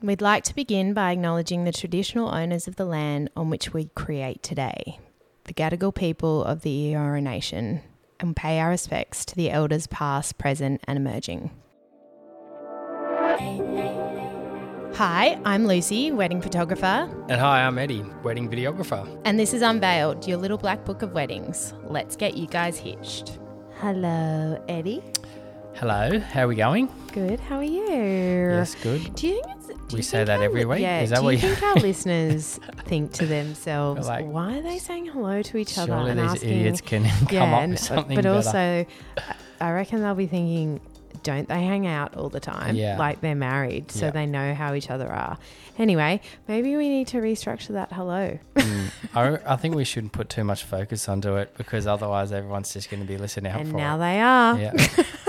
We'd like to begin by acknowledging the traditional owners of the land on which we create today, the Gadigal people of the Eora Nation, and pay our respects to the elders past, present, and emerging. Hi, I'm Lucy, wedding photographer, And hi, I'm Eddie, wedding videographer. and this is Unveiled, your little black book of weddings. Let's get you guys hitched. Hello, Eddie. Hello, how are we going? Good. How are you? Yes, good. Do you think it's, do We say that every week? Yeah. Is that do what you think our listeners think to themselves, Like, why are they saying hello to each other Surely and these asking? idiots can come yeah, up and- with something but better. also, I reckon they'll be thinking, don't they hang out all the time? Yeah. Like they're married, so Yeah. they know how each other are. Anyway, maybe we need to restructure that hello. Mm, I, I think we shouldn't put too much focus onto it because otherwise everyone's just going to be listening out for. and now it. they are. Yeah.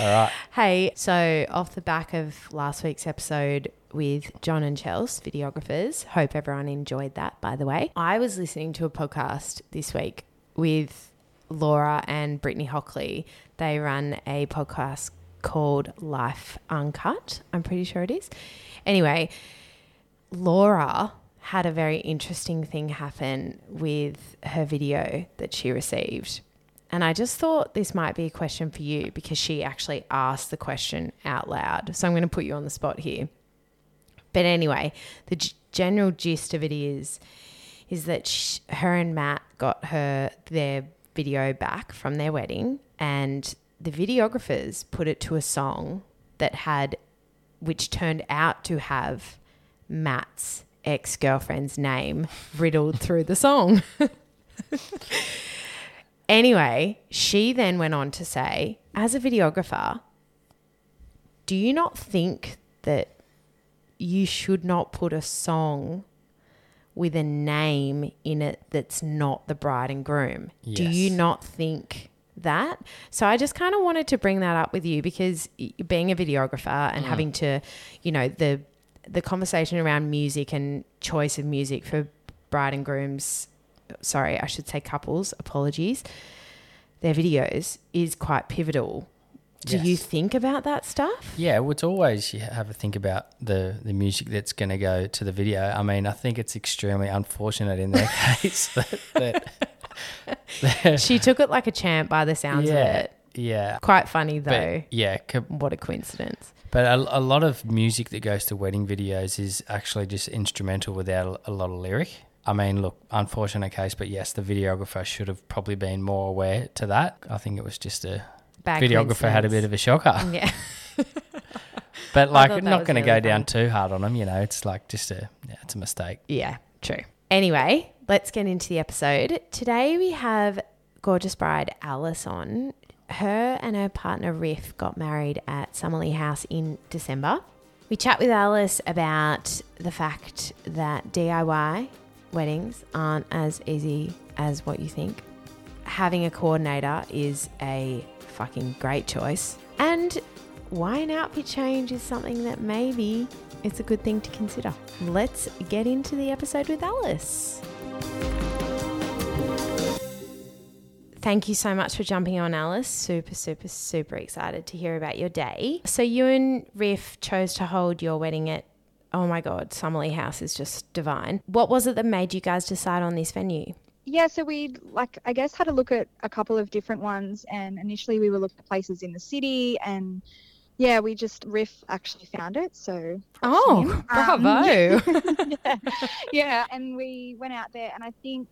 All right. Hey, so off the back of last week's episode with John and Chels, videographers, hope everyone enjoyed that, by the way. I was listening to a podcast this week with Laura and Brittany Hockley. They run a podcast called Life Uncut, I'm pretty sure it is. Anyway, Laura had a very interesting thing happen with her video that she received. And I just thought this might be a question for you because she actually asked the question out loud. So I'm going to put you on the spot here. But anyway, the g- general gist of it is is that her and Matt got her their video back from their wedding and the videographers put it to a song that had which turned out to have Matt's ex-girlfriend's name riddled through the song. Anyway, she then went on to say, as a videographer, do you not think that you should not put a song with a name in it that's not the bride and groom? Do you not think that? So I just kind of wanted to bring that up with you because being a videographer and mm. having to, you know, the the conversation around music and choice of music for bride and grooms sorry, I should say couples, apologies, their videos is quite pivotal. Do you think about that stuff? Yeah, well, it's always you have a think about the the music that's going to go to the video. I mean, I think it's extremely unfortunate in their case that, that She took it like a champ by the sounds of yeah, it. yeah, Quite funny though. but yeah, co- what a coincidence. But a, a lot of music that goes to wedding videos is actually just instrumental without a, a lot of lyric. I mean, look, unfortunate case, but yes, the videographer should have probably been more aware to that. I think it was just a Bad videographer had a bit of a shocker. Yeah. But like, not going to really go down funny. too hard on them. You know, it's like just a yeah, it's a mistake. Yeah, true. Anyway, let's get into the episode. Today we have gorgeous bride Alice on. Her and her partner Riff got married at Somerley House in December. We chat with Alice about the fact that DIY weddings aren't as easy as what you think. Having a coordinator is a fucking great choice. And why an outfit change is something that maybe it's a good thing to consider. Let's get into the episode with Alice. Thank you so much for jumping on, Alice. Super, super, super excited to hear about your day. So, you and Riff chose to hold your wedding at, oh my God, Somerley House is just divine. What was it that made you guys decide on this venue? Yeah, so we like I guess had a look at a couple of different ones, and initially we were looking at places in the city, and yeah, we just Riff actually found it. So Oh. Um, bravo. yeah, yeah, and we went out there, and I think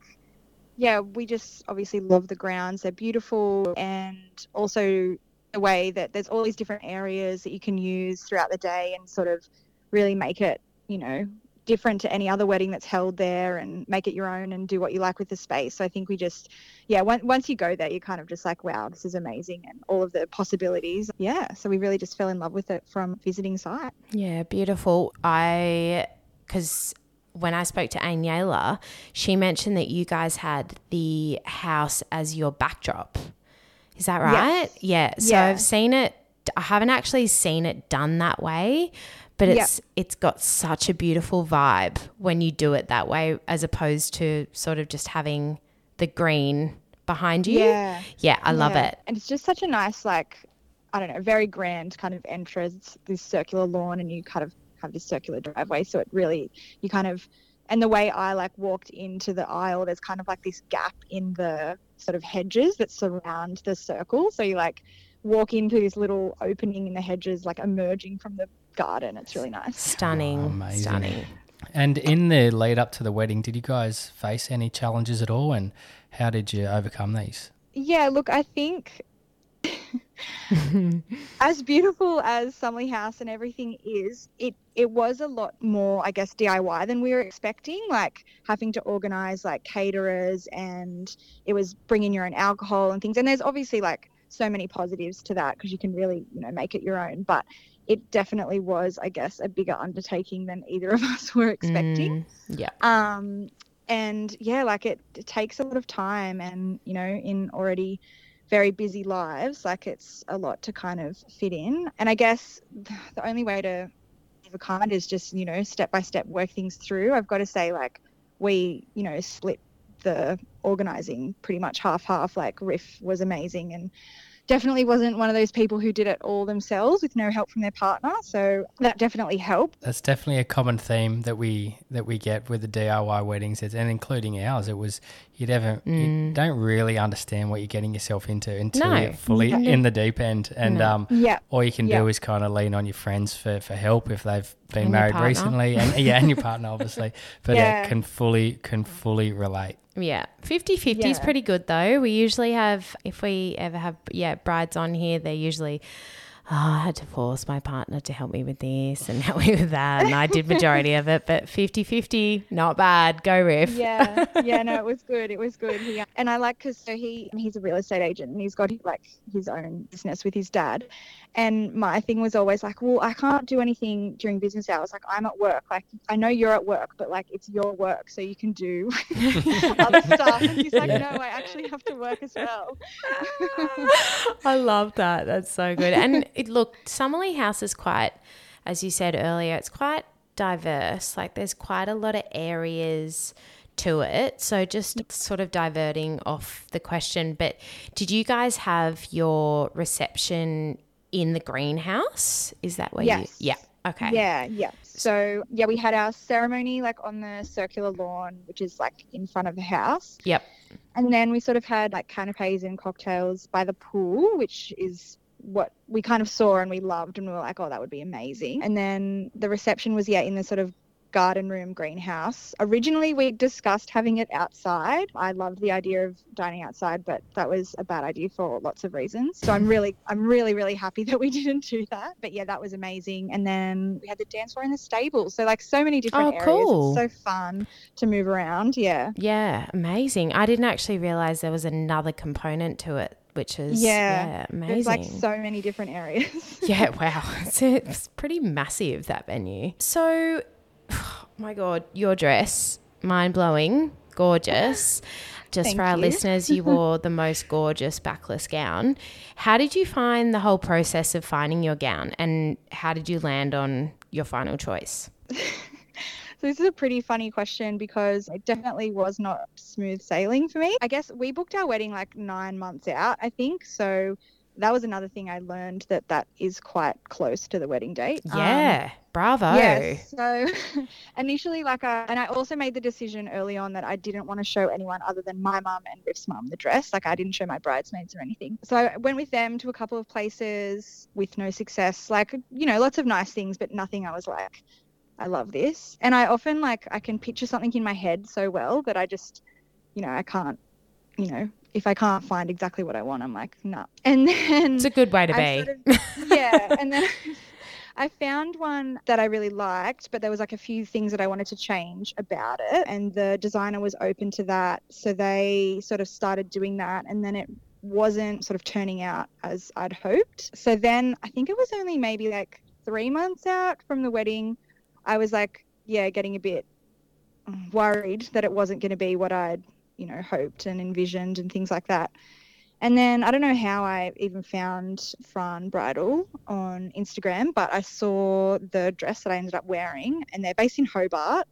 yeah, we just obviously love the grounds. They're beautiful, and also the way that there's all these different areas that you can use throughout the day, and sort of really make it you know different to any other wedding that's held there and make it your own and do what you like with the space. So I think we just, yeah, once once you go there, you're kind of just like, wow, this is amazing and all of the possibilities. Yeah. So we really just fell in love with it from visiting site. Yeah, beautiful. I, because when I spoke to Aniella, she mentioned that you guys had the house as your backdrop. Is that right? Yeah. So Yeah. I've seen it. I haven't actually seen it done that way, but it's it's got such a beautiful vibe when you do it that way, as opposed to sort of just having the green behind you. Yeah. Yeah, I love Yeah. it. And it's just such a nice, like, I don't know, very grand kind of entrance, this circular lawn, and you kind of have this circular driveway. So it really, you kind of, and the way I like walked into the aisle, there's kind of like this gap in the sort of hedges that surround the circle. So you like walk into this little opening in the hedges, like emerging from the garden. It's really nice. Stunning. Oh, amazing. Stunning. And in the lead up to the wedding, did you guys face any challenges at all? And how did you overcome these? Yeah, look, I think as beautiful as Sumley House and everything is, it it was a lot more, I guess, DIY than we were expecting. Like having to organize like caterers, and it was bringing your own alcohol and things. And there's obviously like so many positives to that because you can really, you know, make it your own. But it definitely was, I guess, a bigger undertaking than either of us were expecting. Mm, yeah. Um, and yeah, like it, it takes a lot of time, and you know, in already very busy lives, like it's a lot to kind of fit in. And I guess the only way to overcome it is just you know step by step work things through. I've got to say, like we, you know, split the organizing pretty much half half. Like Riff was amazing and definitely wasn't one of those people who did it all themselves with no help from their partner. So that definitely helped. That's definitely a common theme that we that we get with the DIY weddings, and including ours. It was you never you Mm. don't really understand what you're getting yourself into until No. you're fully No. in the deep end, and No. um, Yeah. all you can Yeah. do is kind of lean on your friends for, for help if they've been And married recently, and yeah, and your partner obviously, but Yeah. it can fully can fully relate. Yeah. 50 50 is pretty good though. We usually have, if we ever have, yeah, brides on here, they're usually, oh, I had to force my partner to help me with this and help me with that. And I did majority of it, but 50 50, not bad. Go riff. yeah yeah no it was good it was good he, uh, and i like because so he he's a real estate agent and he's got like his own business with his dad and my thing was always like well i can't do anything during business hours like i'm at work like i know you're at work but like it's your work so you can do other stuff and he's like no i actually have to work as well I love that. That's so good. And it look, Somerley House is quite, as you said earlier, it's quite diverse. Like there's quite a lot of areas to it. So just sort of diverting off the question, but did you guys have your reception in the greenhouse? Is that where Yes. you? Yeah. Okay. Yeah, yeah. So yeah, we had our ceremony like on the circular lawn, which is like in front of the house. Yep. And then we sort of had like canapes and cocktails by the pool, which is what we kind of saw and we loved and we were like, oh, that would be amazing. And then the reception was yeah in the sort of garden room greenhouse. Originally we discussed having it outside. I loved the idea of dining outside, but that was a bad idea for lots of reasons. So I'm really I'm really really happy that we didn't do that. But yeah, that was amazing. And then we had the dance floor in the stable. So like so many different Oh, areas. cool. It's so fun to move around. Yeah. Yeah. Amazing. I didn't actually realize there was another component to it, which is Yeah. yeah amazing. There's like so many different areas. Yeah, wow. It's, it's pretty massive, that venue. So, oh my God, your dress, mind blowing, gorgeous. Just Thank for our you. listeners, you wore the most gorgeous backless gown. How did you find the whole process of finding your gown and how did you land on your final choice? So this is a pretty funny question because it definitely was not smooth sailing for me. I guess we booked our wedding like nine months out, I think. So that was another thing I learned that that is quite close to the wedding date. Um, Yeah, bravo. Yes. So initially, like, I, and I also made the decision early on that I didn't want to show anyone other than my mum and Riff's mum the dress. Like, I didn't show my bridesmaids or anything. So I went with them to a couple of places with no success. Like, you know, lots of nice things, but nothing I was like, I love this. And I often, like, I can picture something in my head so well that I just, you know, I can't, you know, if I can't find exactly what I want, I'm like, nah. And then It's a good way to I be. sort of- yeah, and then I found one that I really liked, but there was like a few things that I wanted to change about it, and the designer was open to that, so they sort of started doing that, and then it wasn't sort of turning out as I'd hoped. So then I think it was only maybe like three months out from the wedding, I was like, yeah, getting a bit worried that it wasn't going to be what I'd you know hoped and envisioned and things like that. And then I don't know how I even found Fran Bridal on Instagram, but I saw the dress that I ended up wearing, and they're based in Hobart.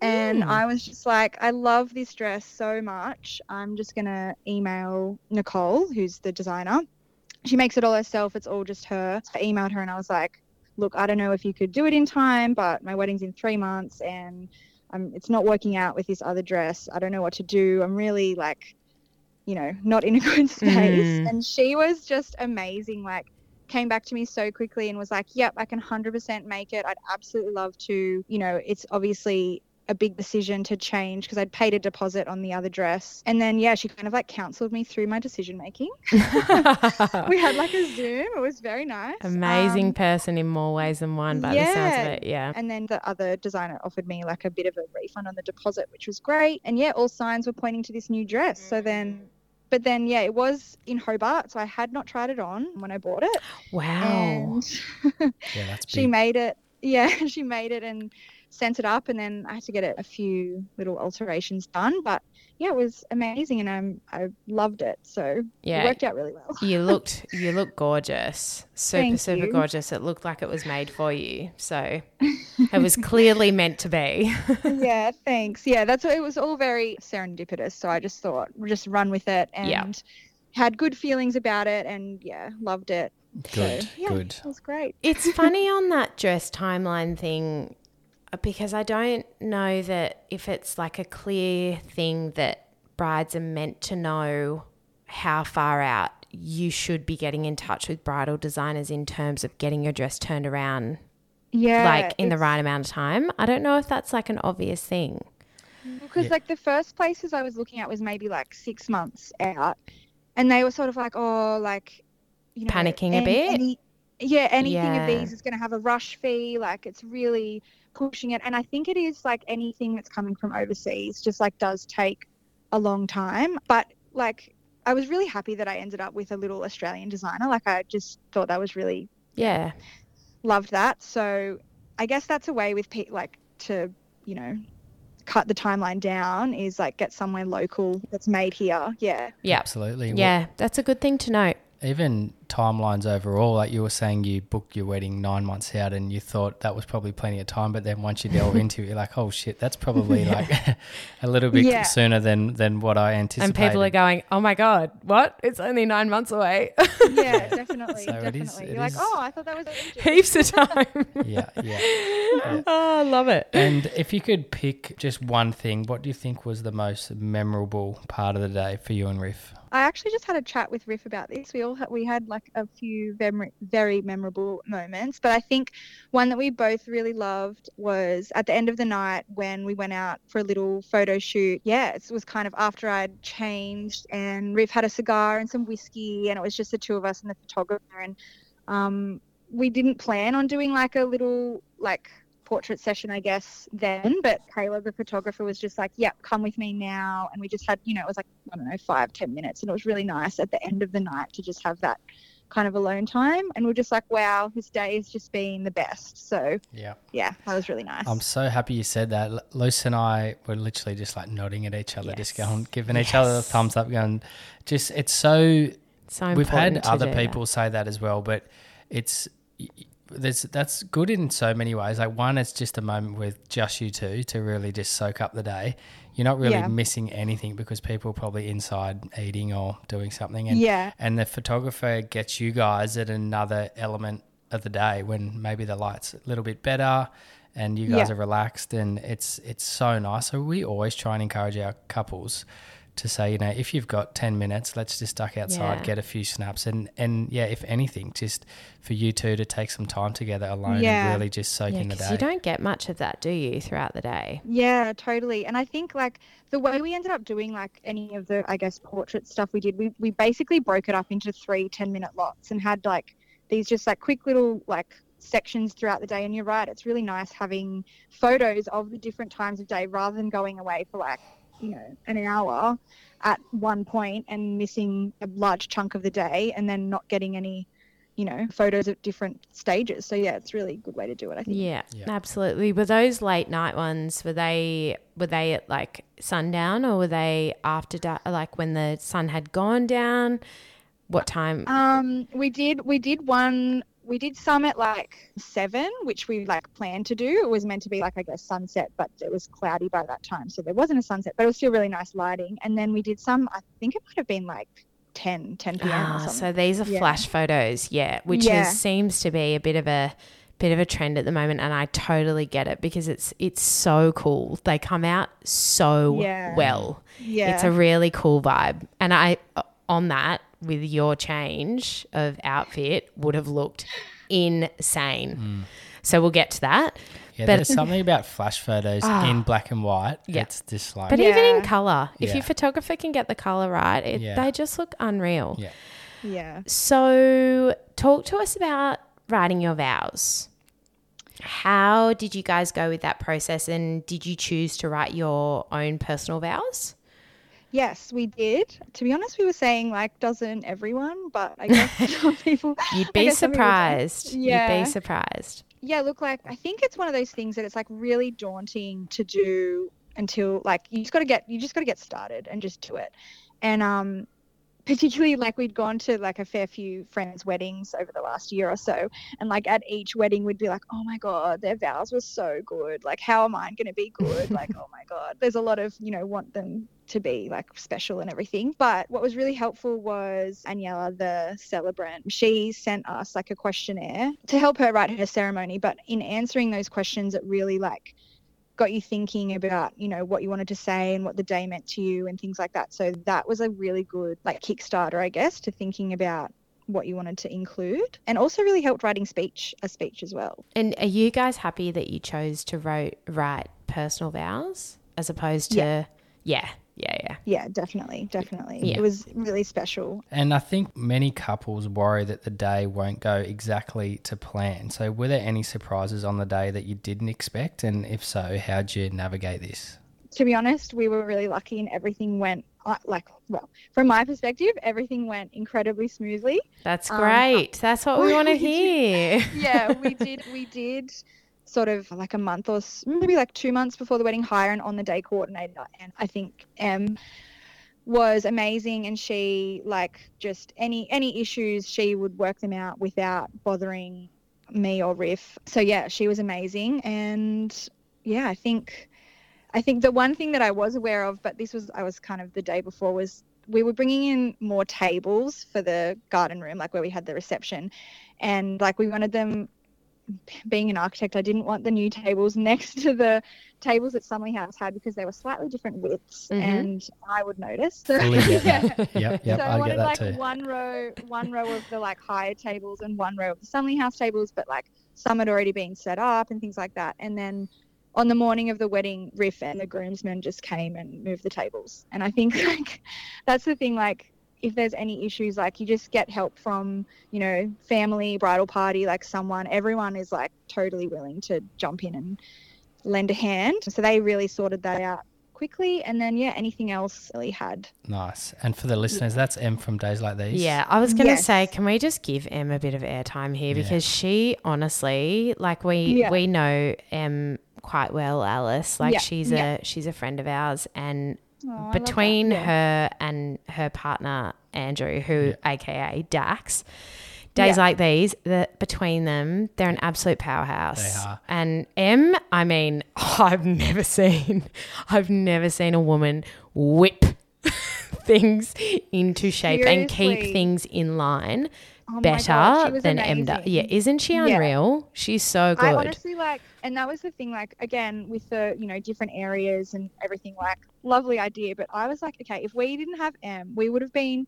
And Mm. I was just like, I love this dress so much. I'm just going to email Nicole, who's the designer. She makes it all herself, it's all just her. So I emailed her and I was like, look, I don't know if you could do it in time, but my wedding's in three months and um, it's not working out with this other dress. I don't know what to do. I'm really like, you know, not in a good space. Mm. And she was just amazing. Like, came back to me so quickly and was like, yep, I can 100% make it. I'd absolutely love to. You know, it's obviously a big decision to change because I'd paid a deposit on the other dress. And then, yeah, she kind of like counseled me through my decision making. we had like a Zoom. It was very nice. Amazing Um, person in more ways than one by the sounds yeah. of it. Yeah. and then the other designer offered me like a bit of a refund on the deposit, which was great. And yeah, all signs were pointing to this new dress. So then, but then, yeah, it was in Hobart. So I had not tried it on when I bought it. Wow. And Yeah, that's she made it. Yeah, she made it and sent it up. And then I had to get it a few little alterations done. But yeah, it was amazing. And I'm, I loved it. So Yeah. it worked out really well. You looked you looked gorgeous. Super, Thank super you. gorgeous. It looked like it was made for you. So it was clearly meant to be. yeah, thanks. Yeah, that's it was all very serendipitous. So I just thought we'll just run with it and Yeah. had good feelings about it and yeah, loved it. Good, So, yeah, good. It was great. It's funny on that dress timeline thing because I don't know that if it's like a clear thing that brides are meant to know how far out you should be getting in touch with bridal designers in terms of getting your dress turned around Yeah. like in the right amount of time. I don't know if that's like an obvious thing. Mm. Because Yeah. like the first places I was looking at was maybe like six months out, and they were sort of like, oh, like you know, Panicking a bit? any- yeah, anything Yeah. of these is going to have a rush fee. Like it's really pushing it, and I think it is like anything that's coming from overseas, just like does take a long time. But like I was really happy that I ended up with a little Australian designer. Like I just thought that was really Yeah. loved that. So I guess that's a way with pe- like to you know cut the timeline down is like get somewhere local that's made here. Yeah. Yeah. Absolutely. Well, Yeah, that's a good thing to note. Even timelines overall, like you were saying, you booked your wedding nine months out and you thought that was probably plenty of time, but then once you delve into it, you're like, oh shit, that's probably like a little bit Yeah. sooner than, than what I anticipated. And people are going, "Oh my god, what? It's only 9 months away." Yeah, definitely. So it definitely. is- You're like, is- oh, I thought that was ages." Heaps of time. yeah, yeah. oh, I love it. And if you could pick just one thing, what do you think was the most memorable part of the day for you and Riff? I actually just had a chat with Riff about this. We all had, we had like a few very, very memorable moments, but I think one that we both really loved was at the end of the night when we went out for a little photo shoot. Yeah, it was kind of after I'd changed and Riff had a cigar and some whiskey, and it was just the two of us and the photographer. And um, we didn't plan on doing like a little like portrait session, I guess, then. But Caleb, the photographer, was just like, yep, come with me now. And we just had, you know, it was like, I don't know, five, ten minutes. And it was really nice at the end of the night to just have that kind of alone time. And we're just like, wow, this day has just been the best. So, Yeah. yeah, that was really nice. I'm so happy you said that. L- Luce and I were literally just like nodding at each other, just going, giving each other a thumbs up, going, just, it's so So We've had other do that. people say that as well, but it's y- y- there's that's good in so many ways. Like one, it's just a moment with just you two to really just soak up the day. You're not really Yeah. missing anything because people are probably inside eating or doing something, and Yeah. and the photographer gets you guys at another element of the day when maybe the lights a little bit better and you guys Yeah. are relaxed and it's it's so nice. So we always try and encourage our couples to say, you know, if you've got 10 minutes, let's just duck outside, Yeah. get a few snaps. And, and yeah, if anything, just for you two to take some time together alone Yeah. and really just soak Yeah, in the because day. you don't get much of that, do you, throughout the day? Yeah, totally. And I think like the way we ended up doing like any of the I guess portrait stuff we did, we we basically broke it up into three 10 minute lots and had like these just like quick little like sections throughout the day and you're right, it's really nice having photos of the different times of day rather than going away for like, you know, an hour at one point and missing a large chunk of the day and then not getting any you know photos at different stages so yeah it's really a good way to do it i think Yeah, Yeah. absolutely. Were those late night ones? Were they were they at like sundown or were they after da- like when the sun had gone down? What time? Um, we did we did one we did some at like seven, which we like planned to do. It was meant to be like I guess sunset, but it was cloudy by that time, so there wasn't a sunset, but it was still really nice lighting. And then we did some. I think it might have been like 10, 10 p.m. Ah, so these are Yeah. flash photos, yeah, which Yeah. is, seems to be a bit of a bit of a trend at the moment and I totally get it because it's it's so cool. They come out so Yeah. well. Yeah. It's a really cool vibe. And I on that with your change of outfit would have looked insane. So we'll get to that. Yeah, But- there's something about flash photos Ah. in black and white. Yeah. It's just like But even in color, if Yeah. your photographer can get the color right, it, Yeah. they just look unreal. yeah. yeah. So, talk to us about writing your vows. How did you guys go with that process and did you choose to write your own personal vows? Yes, we did. To be honest, we were saying like, doesn't everyone? But I guess some people. You'd be guess some people don't. surprised. You'd be surprised. Yeah, look, like I think it's one of those things that it's like really daunting to do until like you just got to get you just got to get started and just do it. And um particularly like we'd gone to like a fair few friends weddings over the last year or so and like at each wedding we'd be like oh my god their vows were so good. Like how am i going to be good? Like oh my god. There's a lot of you know want them to be like special and everything. But what was really helpful was Aniella the celebrant she sent us like a questionnaire to help her write her ceremony but in answering those questions it really like got you thinking about you know what you wanted to say and what the day meant to you and things like that. So that was a really good like kickstarter i guess to thinking about what you wanted to include and also really helped writing speech a speech as well. And are you guys happy that you chose to wrote, write personal vows as opposed to, Yeah. yeah, yeah, yeah. yeah definitely definitely Yeah. it was really special And I think many couples worry that the day won't go exactly to plan. So, were there any surprises on the day that you didn't expect? And if so, how'd you navigate this? to be honest we were really lucky and everything went uh, like well from my perspective everything went incredibly smoothly That's Um, great. That's what we want to hear. yeah, we did. We did sort of like a month or maybe like two months before the wedding hire an on the day coordinator, and I think Em was amazing, and she like just any any issues she would work them out without bothering me or Riff. So yeah, she was amazing, and yeah, I think I think the one thing that I was aware of, but this was I was kind of the day before was we were bringing in more tables for the garden room, like where we had the reception, and like we wanted them. Being an architect, I didn't want the new tables next to the tables that Sumley House had because they were slightly different widths, Mhm. and I would notice. So, yeah. Yep, yep, so I I wanted get that like too. one row, one row of the like higher tables and one row of the Sumley House tables, but like some had already been set up and things like that. And then on the morning of the wedding, Riff and the groomsmen just came and moved the tables. And I think like that's the thing, like if there's any issues, like you just get help from, you know, family, bridal party, like someone, everyone is like totally willing to jump in and lend a hand. So they really sorted that out quickly. And then yeah, anything else really had Nice. And for the listeners, that's M from Days Like These. Yeah, I was going to Yes. say, can we just give Em a bit of airtime here Yeah. because she honestly, like we Yeah. we know Em quite well, Alice. Like Yeah, she's yeah. a she's a friend of ours, and Oh, I love that. between Yeah. her and her partner Andrew, who AKA Dax. Days Yeah. like these, the, between them, they're an absolute powerhouse. They are. And M, I mean, I've never seen, I've never seen a woman whip things into shape and keep things in line Oh better God, than M does. Yeah, isn't she Yeah. unreal? She's so good. I honestly like, and that was the thing. Like again, with the you know different areas and everything, like lovely idea. But I was like, okay, if we didn't have M, we would have been,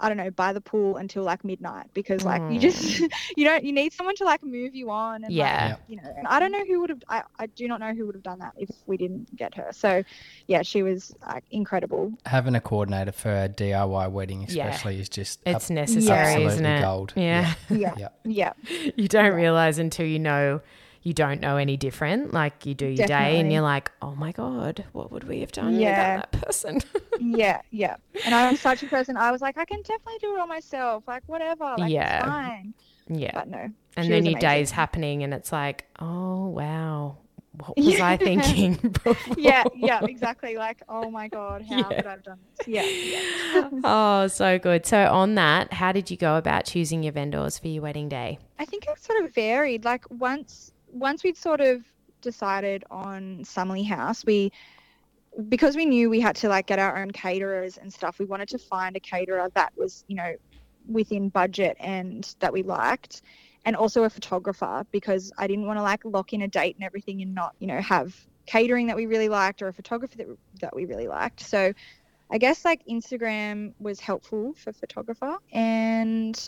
I don't know, by the pool until like midnight because like you just hmm. you don't you need someone to like move you on. And, Yeah. like, you know, and I don't know who would have. I, I do not know who would have done that if we didn't get her. So, yeah, she was like incredible. Having a coordinator for a DIY wedding, Yeah. especially, is just it's ab- necessary, absolutely isn't it? gold. Yeah. Yeah, Yeah. yeah, you don't realize until you know you don't know any different. Like you do your day and you're like, oh my God, what would we have done Yeah. without that person? yeah, yeah. And I was such a person. I was like, I can definitely do it all myself. Like whatever. Like, Yeah. it's fine. yeah. But no. And then your day's amazing. happening and it's like, oh wow. What was I thinking before? yeah, yeah, exactly. Like, oh my god, how Yeah. could I have done this? Yeah, yeah. Oh, so good. So on that, how did you go about choosing your vendors for your wedding day? I think it sort of varied. Like once once we'd sort of decided on Somerley House, we because we knew we had to like get our own caterers and stuff, we wanted to find a caterer that was, you know, within budget and that we liked. and also a photographer because I didn't want to like lock in a date and everything and not, you know, have catering that we really liked or a photographer that, that we really liked. So I guess like Instagram was helpful for photographer and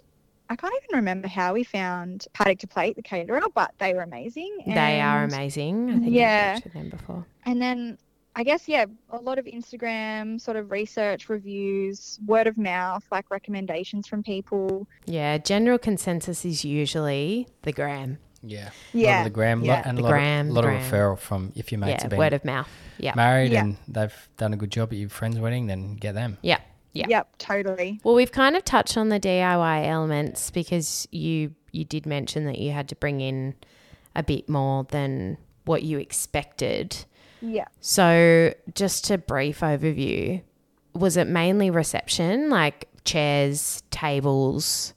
I can't even remember how we found Paddock to Plate, the caterer, but they were amazing. They are amazing. I think Yeah. I've worked with them before. And then I guess, yeah, a lot of Instagram sort of research, reviews, word of mouth, like recommendations from people. Yeah, general consensus is usually the gram. Yeah. A lot Yeah. of the gram yeah. and The a lot, gram, of, lot gram. of referral from if your mates yeah, have been word of mouth. Yeah. married Yeah. and they've done a good job at your friend's wedding, then get them. yeah. Yeah. Yep, totally. Well, we've kind of touched on the DIY elements because you you did mention that you had to bring in a bit more than what you expected. Yeah. So, just a brief overview, was it mainly reception, like chairs, tables,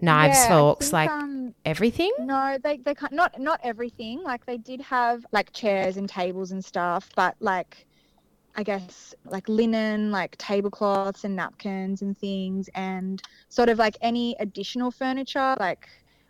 knives, Yeah, forks, think, like um, everything? No, they they can't, not not everything. Like they did have like chairs and tables and stuff, but like I guess like linen, like tablecloths and napkins and things, and sort of like any additional furniture. Like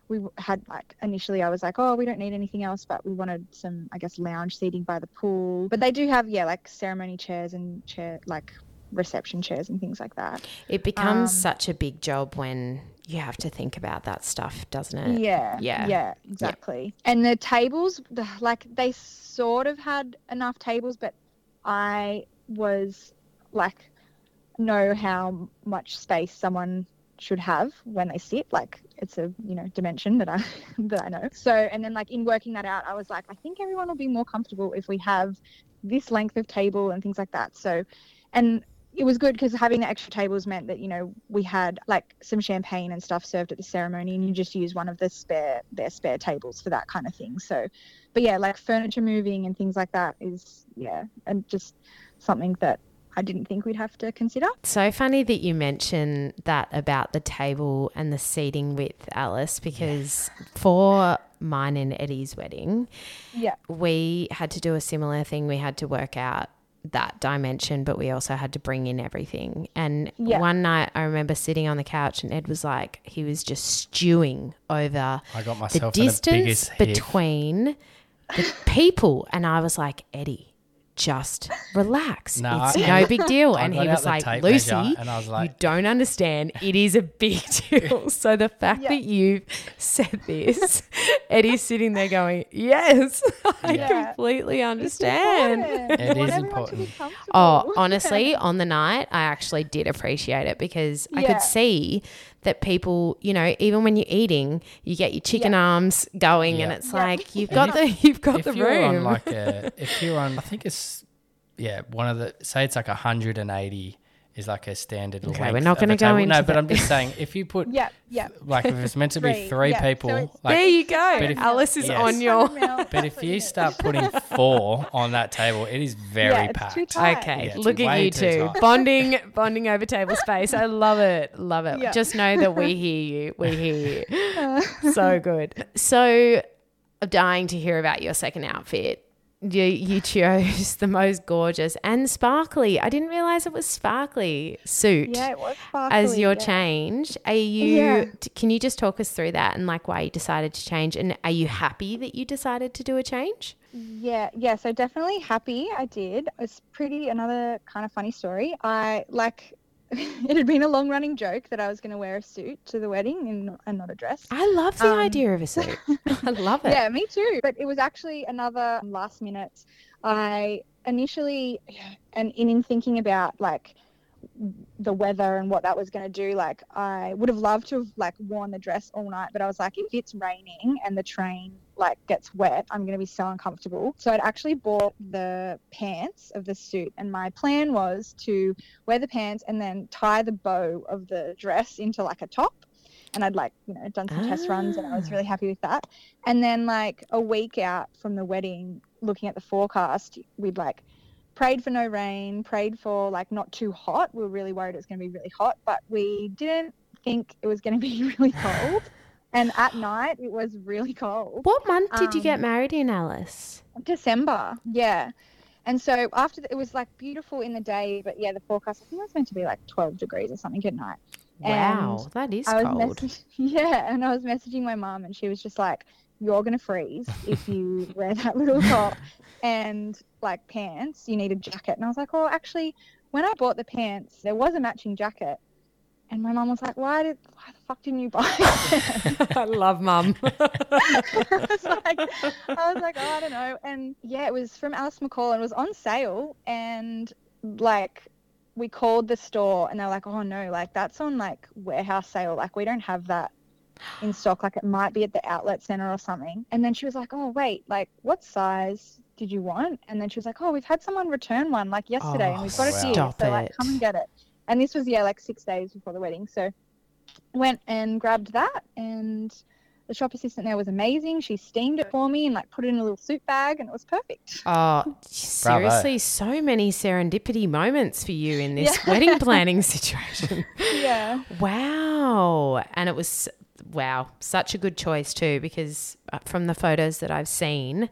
we had like initially, I was like, oh, we don't need anything else, but we wanted some, I guess, lounge seating by the pool. But they do have yeah, like ceremony chairs and chair like reception chairs and things like that. It becomes um, such a big job when you have to think about that stuff, doesn't it? Yeah, Yeah. yeah, exactly. And the tables, like they sort of had enough tables, but I was like, know how much space someone should have when they sit. Like it's a you know dimension that I that I know. So and then like in working that out, I was like, I think everyone will be more comfortable if we have this length of table and things like that. So, and it was good because having the extra tables meant that you know we had like some champagne and stuff served at the ceremony and you just use one of the spare their spare tables for that kind of thing. So but yeah like furniture moving and things like that is yeah and just something that i didn't think we'd have to consider. So funny that you mention that about the table and the seating width, Alice, because for mine and Eddie's wedding, yeah. we had to do a similar thing. We had to work out that dimension, but we also had to bring in everything. And Yeah. one night I remember sitting on the couch and Ed was like, he was just stewing over I got the myself the distance biggest heave. between the people. And I was like, Eddie, just relax. No, it's I- no big deal. I and he was like, Lucy, measure and I was you don't understand. It is a big deal. So the fact Yeah. that you've said this, Eddie's sitting there going, Yes, I Yeah. completely It's understand. important. It We want is everyone to be important. Oh, honestly, on the night, I actually did appreciate it because I could see that people, you know, even when you're eating, you get your chicken arms going, and it's Yeah. like you've And got the you've got if the you're room. on like a, if you're on, I think it's, yeah, one of the, say it's like 180 is like a standard Okay, length we're not gonna go table. No, into but. I'm just saying, if you put, yeah yeah like, if it's meant to be Three, three yeah, people, it's- like, there you go. But if- Alice is Yes. on your. but if you start putting four on that table, it is very Yeah, it's packed. too tight. Okay, Yeah, it's look at you two bonding, bonding over table space. I love it, love it. Yeah. Just know that we hear you. We hear you. so good. So, I'm dying to hear about your second outfit. You, you chose the most gorgeous and sparkly. I didn't realize it was sparkly suit yeah it was as your yeah. change. Are you? Yeah. Can you just talk us through that and like why you decided to change? And are you happy that you decided to do a change? Yeah, yeah. So definitely happy I did. It's pretty another kind of funny story. I like it had been a long running joke that I was going to wear a suit to the wedding and not, and not a dress. I love the Um, idea of a suit. I love it. Yeah, me too. But it was actually another last minute. I initially, and in, in thinking about like the weather and what that was going to do, like I would have loved to have like worn the dress all night, but I was like, if it's raining and the train like gets wet, I'm going to be so uncomfortable. So I'd actually bought the pants of the suit, and my plan was to wear the pants and then tie the bow of the dress into like a top. And I'd like, you know, done some test runs and I was Ah. really happy with that. And then like a week out from the wedding, looking at the forecast, we'd like prayed for no rain, prayed for like not too hot. We were really worried it was going to be really hot, but we didn't think it was going to be really cold. And at night it was really cold. What month did you get Um, married in, Alice? December, yeah. And so after the, it was like beautiful in the day, but yeah, the forecast I think it was meant to be like 12 degrees or something at night. Wow, And that is I was cold. message- yeah, and I was messaging my mom, and she was just like, "You're gonna freeze if you wear that little top and like pants. You need a jacket." And I was like, "Oh, actually, when I bought the pants, there was a matching jacket." And my mum was like, "Why did? Why the fuck didn't you buy it?" I love mum. I was like, I was like, oh, I don't know. And yeah, it was from Alice McCall and it was on sale. And like, we called the store and they're like, oh no, like that's on like warehouse sale. Like, we don't have that in stock. Like, it might be at the outlet center or something. And then she was like, oh, wait, like, what size? Did you want? And then she was like, "Oh, we've had someone return one like yesterday, Oh, and we've oh, got it wow. here. So like, come and get it." And this was yeah, like six days before the wedding. So went and grabbed that and the shop assistant there was amazing. She steamed it for me and like put it in a little suit bag and it was perfect. Oh, seriously, so many serendipity moments for you in this Yeah. wedding planning situation. Yeah. Wow. And it was, wow, such a good choice too, because uh, from the photos that I've seen,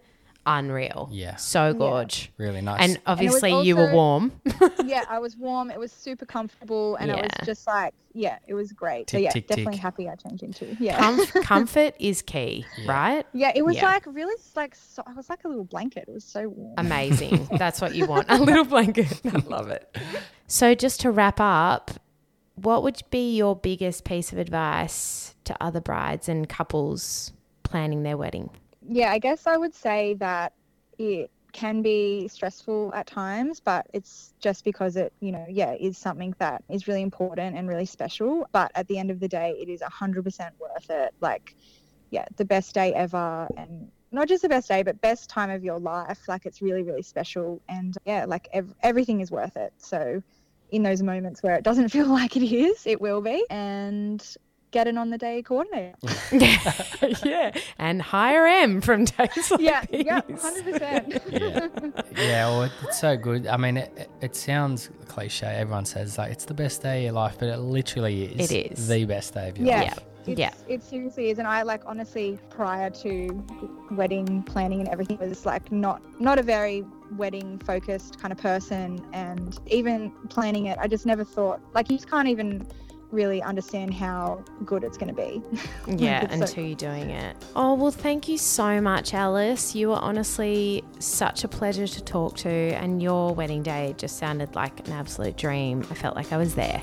unreal. Yeah. So gorge. Really nice. And obviously, was you were warm. yeah, I was warm. It was super comfortable and it Yeah. was just like, yeah, it was great. so Tick, yeah, tick, definitely tick. happy I changed into. Yeah. Comf- comfort is key, Yeah. right? yeah, it was Yeah. like really like so, I was like a little blanket. It was so warm. Amazing. That's what you want. A little blanket. I love it. So, just to wrap up, what would be your biggest piece of advice to other brides and couples planning their wedding? Yeah, I guess I would say that it can be stressful at times, but it's just because it, you know, yeah, is something that is really important and really special. But at the end of the day, it is 100% worth it. Like, yeah, the best day ever. And not just the best day, but best time of your life. Like, it's really, really special. And yeah, like ev- everything is worth it. So, in those moments where it doesn't feel like it is, it will be. And get an on the day coordinator. yeah. And hire M from days like Yeah, these. yeah, 100%. yeah, yeah. Well, it's so good. I mean, it, it- it sounds cliche. Everyone says like it's the best day of your life, but it literally is. It is. the best day of your Yeah. life. It's, Yeah. It seriously is. And I like honestly prior to wedding planning and everything was like not not a very wedding focused kind of person and even planning it I just never thought like you just can't even really understand how good it's going to be. Like, Yeah, so- until you're doing it. Oh, well, thank you so much, Alice. You were honestly such a pleasure to talk to, and your wedding day just sounded like an absolute dream. I felt like I was there.